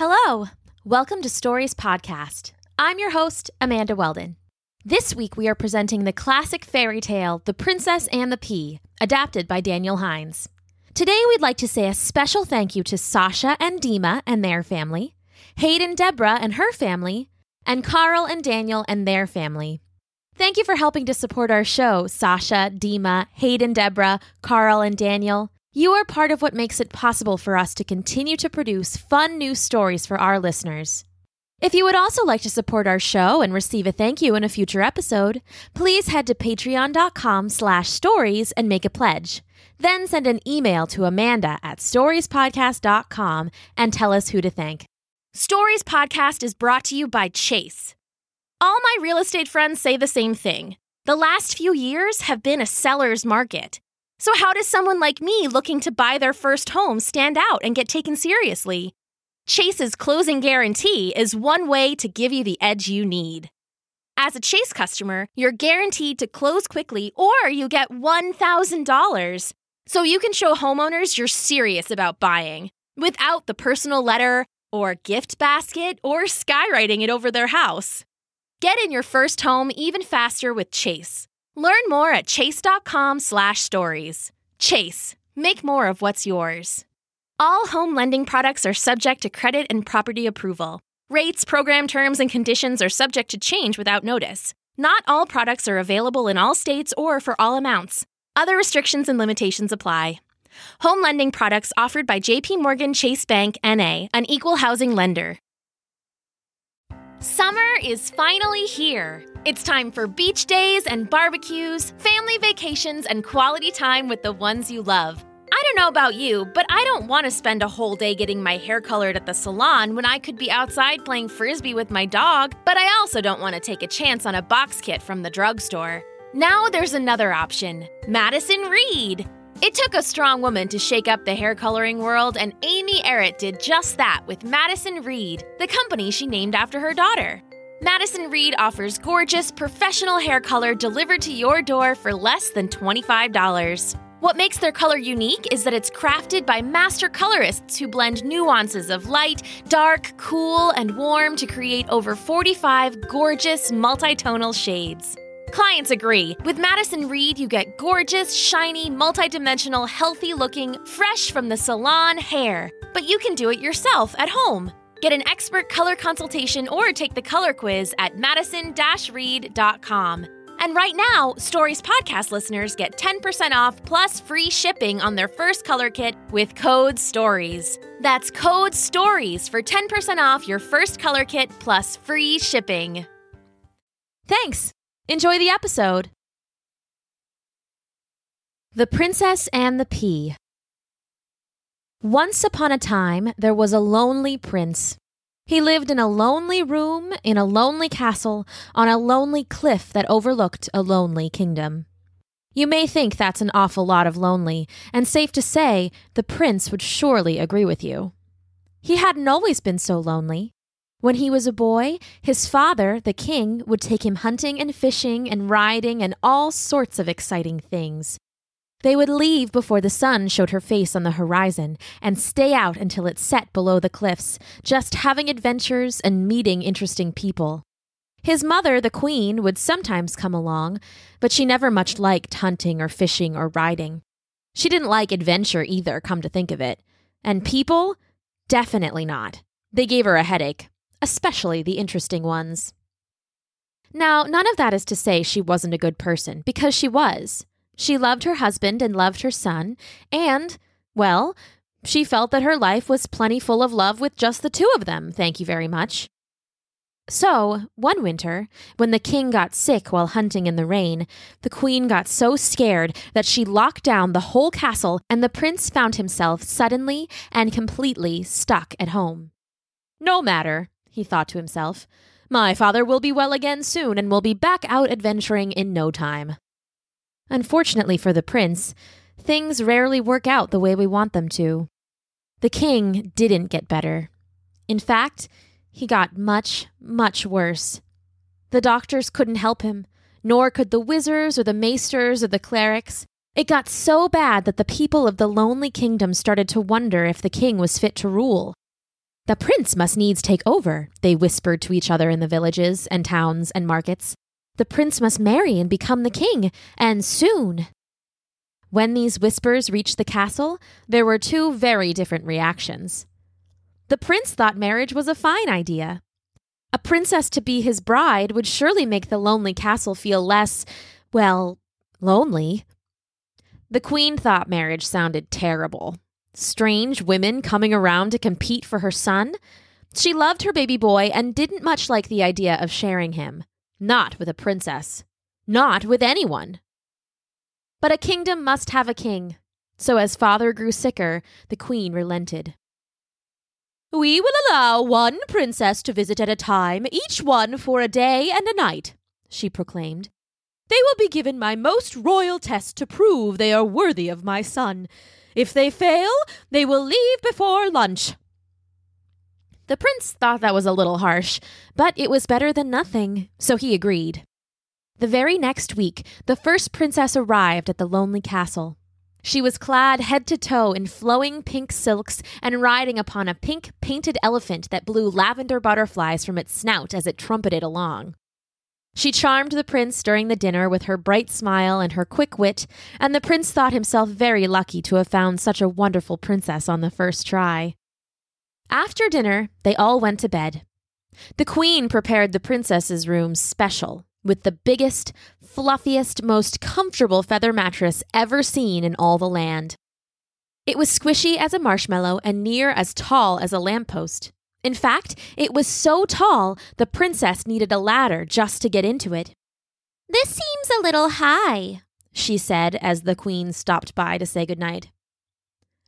Hello, welcome to Stories Podcast. I'm your host, Amanda Weldon. This week we are presenting the classic fairy tale, The Princess and the Pea, adapted by Daniel Hines. Today we'd like to say a special thank you to Sasha and Dima and their family, Hayden Deborah and her family, and Carl and Daniel and their family. Thank you for helping to support our show, Sasha, Dima, Hayden Deborah, Carl, and Daniel. You are part of what makes it possible for us to continue to produce fun new stories for our listeners. If you would also like to support our show and receive a thank you in a future episode, please head to patreon.com slash stories and make a pledge. Then send an email to Amanda at storiespodcast.com and tell us who to thank. Stories Podcast is brought to you by Chase. All my real estate friends say the same thing. The last few years have been a seller's market. So, how does someone like me looking to buy their first home stand out and get taken seriously? Chase's closing guarantee is one way to give you the edge you need. As a Chase customer, you're guaranteed to close quickly or you get $1,000. So you can show homeowners you're serious about buying without the personal letter or gift basket or skywriting it over their house. Get in your first home even faster with Chase. Learn more at chase.com/stories. Chase, make more of what's yours. All home lending products are subject to credit and property approval. Rates, program terms, and conditions are subject to change without notice. Not all products are available in all states or for all amounts. Other restrictions and limitations apply. Home lending products offered by JP Morgan Chase Bank NA, an equal housing lender. Summer is finally here. It's time for beach days and barbecues, family vacations, and quality time with the ones you love. I don't know about you, but I don't want to spend a whole day getting my hair colored at the salon when I could be outside playing frisbee with my dog, but I also don't want to take a chance on a box kit from the drugstore. Now there's another option Madison Reed. It took a strong woman to shake up the hair coloring world, and Amy Errett did just that with Madison Reed, the company she named after her daughter. Madison Reed offers gorgeous, professional hair color delivered to your door for less than $25. What makes their color unique is that it's crafted by master colorists who blend nuances of light, dark, cool, and warm to create over 45 gorgeous multitonal shades. Clients agree. With Madison Reed, you get gorgeous, shiny, multidimensional, healthy looking, fresh from the salon hair. But you can do it yourself at home. Get an expert color consultation or take the color quiz at madison reed.com. And right now, Stories Podcast listeners get 10% off plus free shipping on their first color kit with code STORIES. That's code STORIES for 10% off your first color kit plus free shipping. Thanks. Enjoy the episode. The Princess and the Pea. Once upon a time, there was a lonely prince. He lived in a lonely room in a lonely castle on a lonely cliff that overlooked a lonely kingdom. You may think that's an awful lot of lonely, and safe to say, the prince would surely agree with you. He hadn't always been so lonely. When he was a boy, his father, the king, would take him hunting and fishing and riding and all sorts of exciting things. They would leave before the sun showed her face on the horizon and stay out until it set below the cliffs, just having adventures and meeting interesting people. His mother, the queen, would sometimes come along, but she never much liked hunting or fishing or riding. She didn't like adventure either, come to think of it. And people? Definitely not. They gave her a headache especially the interesting ones. Now, none of that is to say she wasn't a good person, because she was. She loved her husband and loved her son, and, well, she felt that her life was plenty full of love with just the two of them, thank you very much. So, one winter, when the king got sick while hunting in the rain, the queen got so scared that she locked down the whole castle, and the prince found himself suddenly and completely stuck at home. No matter, he thought to himself. My father will be well again soon and will be back out adventuring in no time. Unfortunately for the prince, things rarely work out the way we want them to. The king didn't get better. In fact, he got much, much worse. The doctors couldn't help him, nor could the wizards or the maesters or the clerics. It got so bad that the people of the lonely kingdom started to wonder if the king was fit to rule. The prince must needs take over, they whispered to each other in the villages and towns and markets. The prince must marry and become the king, and soon. When these whispers reached the castle, there were two very different reactions. The prince thought marriage was a fine idea. A princess to be his bride would surely make the lonely castle feel less, well, lonely. The queen thought marriage sounded terrible. Strange women coming around to compete for her son. She loved her baby boy and didn't much like the idea of sharing him. Not with a princess. Not with anyone. But a kingdom must have a king. So as father grew sicker, the queen relented. We will allow one princess to visit at a time, each one for a day and a night, she proclaimed. They will be given my most royal test to prove they are worthy of my son. If they fail, they will leave before lunch. The prince thought that was a little harsh, but it was better than nothing, so he agreed. The very next week, the first princess arrived at the lonely castle. She was clad head to toe in flowing pink silks and riding upon a pink painted elephant that blew lavender butterflies from its snout as it trumpeted along. She charmed the prince during the dinner with her bright smile and her quick wit, and the prince thought himself very lucky to have found such a wonderful princess on the first try. After dinner, they all went to bed. The queen prepared the princess's room special with the biggest, fluffiest, most comfortable feather mattress ever seen in all the land. It was squishy as a marshmallow and near as tall as a lamppost. In fact, it was so tall the princess needed a ladder just to get into it. This seems a little high, she said as the queen stopped by to say good night.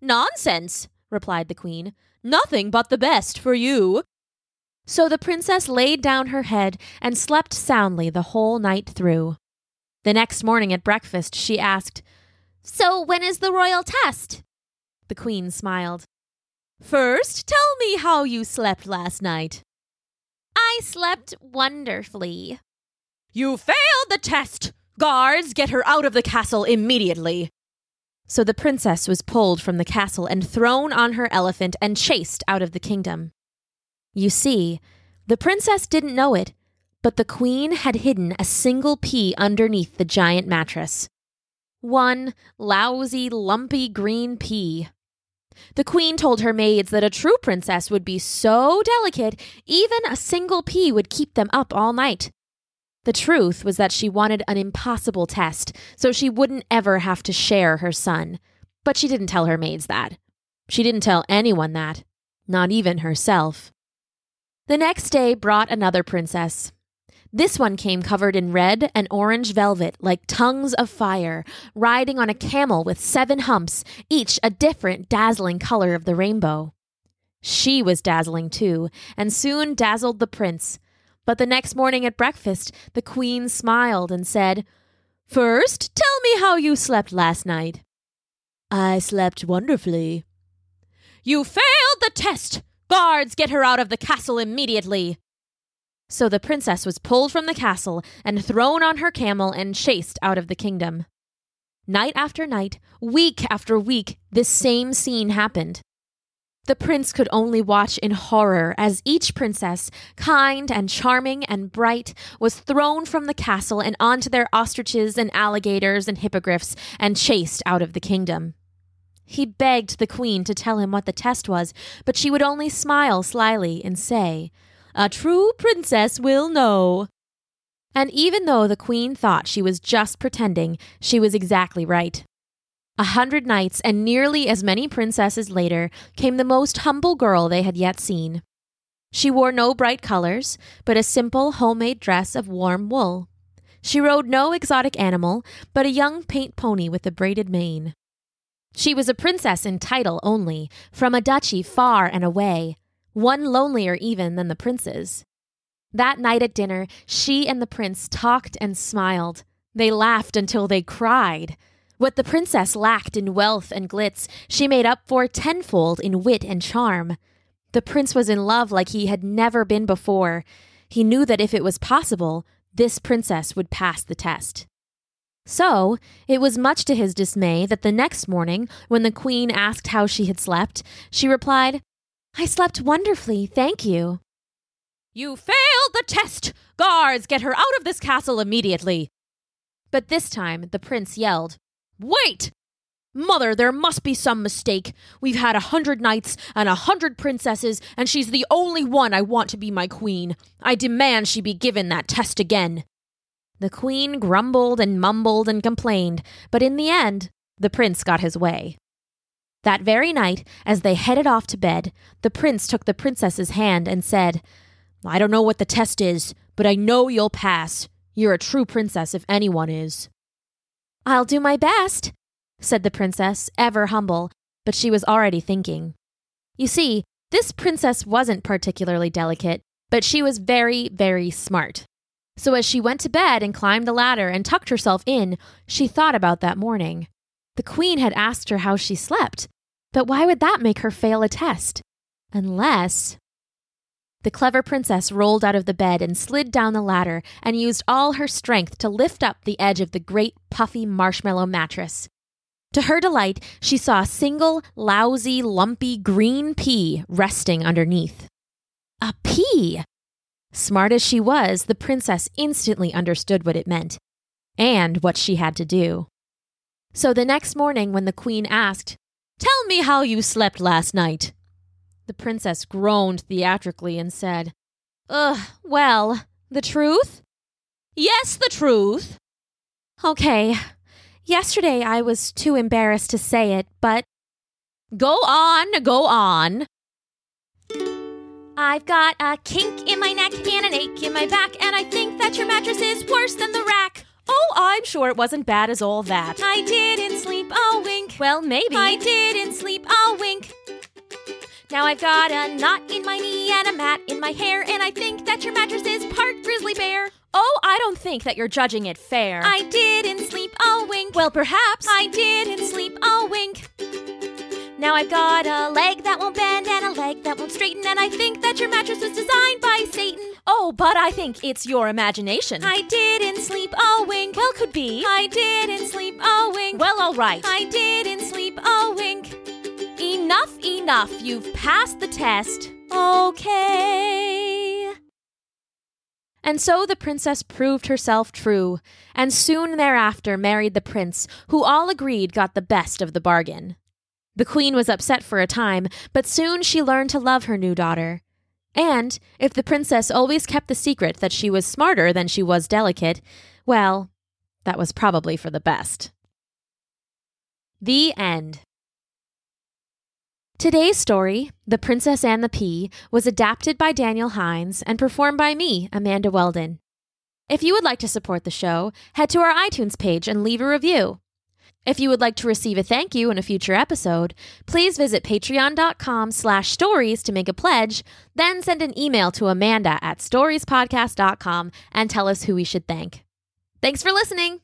Nonsense, replied the queen. Nothing but the best for you. So the princess laid down her head and slept soundly the whole night through. The next morning at breakfast, she asked, So when is the royal test? The queen smiled. First, tell me how you slept last night. I slept wonderfully. You failed the test! Guards, get her out of the castle immediately! So the princess was pulled from the castle and thrown on her elephant and chased out of the kingdom. You see, the princess didn't know it, but the queen had hidden a single pea underneath the giant mattress. One lousy, lumpy green pea. The queen told her maids that a true princess would be so delicate, even a single pea would keep them up all night. The truth was that she wanted an impossible test, so she wouldn't ever have to share her son. But she didn't tell her maids that. She didn't tell anyone that, not even herself. The next day brought another princess. This one came covered in red and orange velvet like tongues of fire, riding on a camel with seven humps, each a different dazzling color of the rainbow. She was dazzling too, and soon dazzled the prince. But the next morning at breakfast, the queen smiled and said, First, tell me how you slept last night. I slept wonderfully. You failed the test, Guards, get her out of the castle immediately! So the princess was pulled from the castle and thrown on her camel and chased out of the kingdom. Night after night, week after week, this same scene happened. The prince could only watch in horror as each princess, kind and charming and bright, was thrown from the castle and onto their ostriches and alligators and hippogriffs and chased out of the kingdom. He begged the queen to tell him what the test was, but she would only smile slyly and say, A true princess will know. And even though the queen thought she was just pretending, she was exactly right. A hundred knights and nearly as many princesses later came the most humble girl they had yet seen. She wore no bright colors, but a simple homemade dress of warm wool. She rode no exotic animal, but a young paint pony with a braided mane. She was a princess in title only, from a duchy far and away, one lonelier even than the princes. That night at dinner, she and the prince talked and smiled. They laughed until they cried. What the princess lacked in wealth and glitz, she made up for tenfold in wit and charm. The prince was in love like he had never been before. He knew that if it was possible, this princess would pass the test. So, it was much to his dismay that the next morning, when the queen asked how she had slept, she replied, I slept wonderfully, thank you. You failed the test! Guards, get her out of this castle immediately! But this time the prince yelled, Wait! Mother, there must be some mistake. We've had a hundred knights and a hundred princesses, and she's the only one I want to be my queen. I demand she be given that test again. The queen grumbled and mumbled and complained, but in the end, the prince got his way. That very night, as they headed off to bed, the prince took the princess's hand and said, I don't know what the test is, but I know you'll pass. You're a true princess if anyone is. I'll do my best, said the princess, ever humble, but she was already thinking. You see, this princess wasn't particularly delicate, but she was very, very smart. So as she went to bed and climbed the ladder and tucked herself in, she thought about that morning. The queen had asked her how she slept, but why would that make her fail a test? Unless. The clever princess rolled out of the bed and slid down the ladder and used all her strength to lift up the edge of the great puffy marshmallow mattress. To her delight, she saw a single, lousy, lumpy green pea resting underneath. A pea! Smart as she was, the princess instantly understood what it meant and what she had to do. So the next morning, when the queen asked, Tell me how you slept last night, the princess groaned theatrically and said, Ugh, well, the truth? Yes, the truth. Okay. Yesterday I was too embarrassed to say it, but. Go on, go on. I've got a kink in my neck and an ache in my back, and I think that your mattress is worse than the rack. Oh, I'm sure it wasn't bad as all that. I didn't sleep, I'll wink. Well, maybe. I didn't sleep, I'll wink. Now I've got a knot in my knee and a mat in my hair, and I think that your mattress is part grizzly bear. Oh, I don't think that you're judging it fair. I didn't sleep, I'll wink. Well, perhaps. I didn't sleep, I'll wink. Now I've got a leg that won't bend and a leg that won't straighten, and I think that your mattress was designed by Satan. Oh, but I think it's your imagination. I didn't sleep, I'll wink. Well, could be. I didn't sleep, I'll wink. Well, all right. I didn't sleep, I'll wink. Enough, enough. You've passed the test. Okay. And so the princess proved herself true, and soon thereafter married the prince, who all agreed got the best of the bargain. The queen was upset for a time, but soon she learned to love her new daughter. And if the princess always kept the secret that she was smarter than she was delicate, well, that was probably for the best. The end. Today's story, The Princess and the Pea, was adapted by Daniel Hines and performed by me, Amanda Weldon. If you would like to support the show, head to our iTunes page and leave a review. If you would like to receive a thank you in a future episode, please visit patreon.com slash stories to make a pledge, then send an email to Amanda at storiespodcast.com and tell us who we should thank. Thanks for listening.